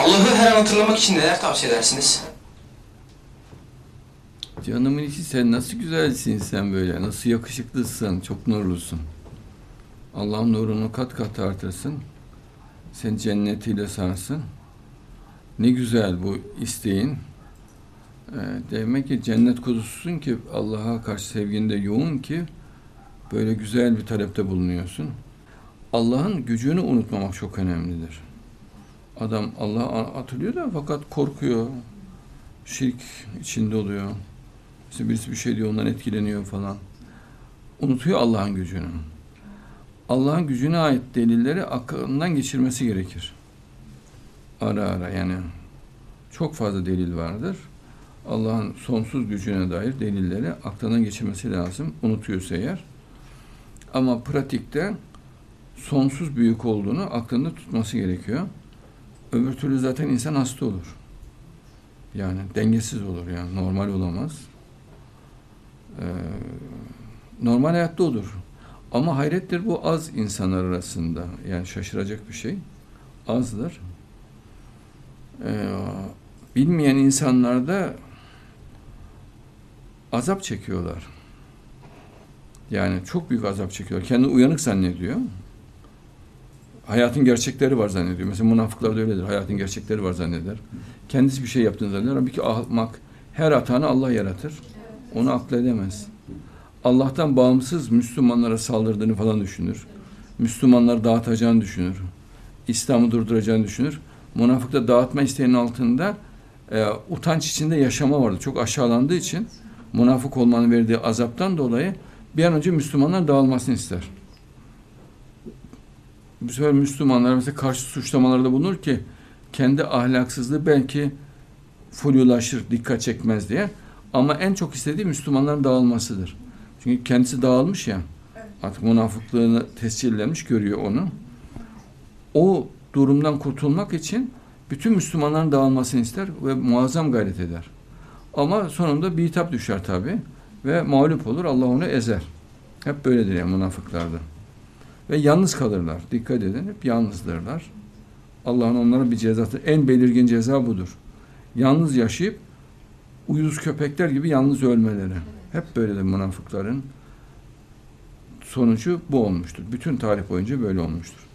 Allah'ı her an hatırlamak için neler tavsiye edersiniz? Canımın içi sen nasıl güzelsin sen böyle. Nasıl yakışıklısın. Çok nurlusun. Allah'ın nurunu kat kat artırsın. Sen cennetiyle sarsın. Ne güzel bu isteğin. Ee, demek ki cennet kuzususun ki Allah'a karşı sevginde yoğun ki böyle güzel bir talepte bulunuyorsun. Allah'ın gücünü unutmamak çok önemlidir. Adam Allah'a atılıyor da fakat korkuyor. Şirk içinde oluyor. İşte birisi bir şey diyor ondan etkileniyor falan. Unutuyor Allah'ın gücünü. Allah'ın gücüne ait delilleri aklından geçirmesi gerekir. Ara ara yani. Çok fazla delil vardır. Allah'ın sonsuz gücüne dair delilleri aklından geçirmesi lazım. Unutuyorsa eğer. Ama pratikte sonsuz büyük olduğunu aklında tutması gerekiyor. Öbür türlü zaten insan hasta olur. Yani dengesiz olur yani normal olamaz. Ee, normal hayatta olur. Ama hayrettir bu az insanlar arasında. Yani şaşıracak bir şey. Azdır. Ee, bilmeyen insanlar da azap çekiyorlar. Yani çok büyük azap çekiyorlar. Kendi uyanık zannediyor. Hayatın gerçekleri var zannediyor. Mesela münafıklar da öyledir. Hayatın gerçekleri var zanneder. Kendisi bir şey yaptığını zanneder. Halbuki ahmak her hatanı Allah yaratır. Onu akledemez. Allah'tan bağımsız Müslümanlara saldırdığını falan düşünür. Müslümanları dağıtacağını düşünür. İslam'ı durduracağını düşünür. Münafıkta dağıtma isteğinin altında e, utanç içinde yaşama vardı. Çok aşağılandığı için münafık olmanın verdiği azaptan dolayı bir an önce Müslümanlar dağılmasını ister. Bu sefer Müslümanlar mesela karşı suçlamalarda bulunur ki kendi ahlaksızlığı belki flulaşır, dikkat çekmez diye. Ama en çok istediği Müslümanların dağılmasıdır. Çünkü kendisi dağılmış ya. Artık münafıklığını tescillenmiş, görüyor onu. O durumdan kurtulmak için bütün Müslümanların dağılmasını ister ve muazzam gayret eder. Ama sonunda bir hitap düşer tabi ve mağlup olur. Allah onu ezer. Hep böyledir yani münafıklarda. Ve yalnız kalırlar. Dikkat edin hep yalnızdırlar. Allah'ın onlara bir cezası. En belirgin ceza budur. Yalnız yaşayıp uyuz köpekler gibi yalnız ölmeleri. Hep böyledir münafıkların sonucu bu olmuştur. Bütün tarih boyunca böyle olmuştur.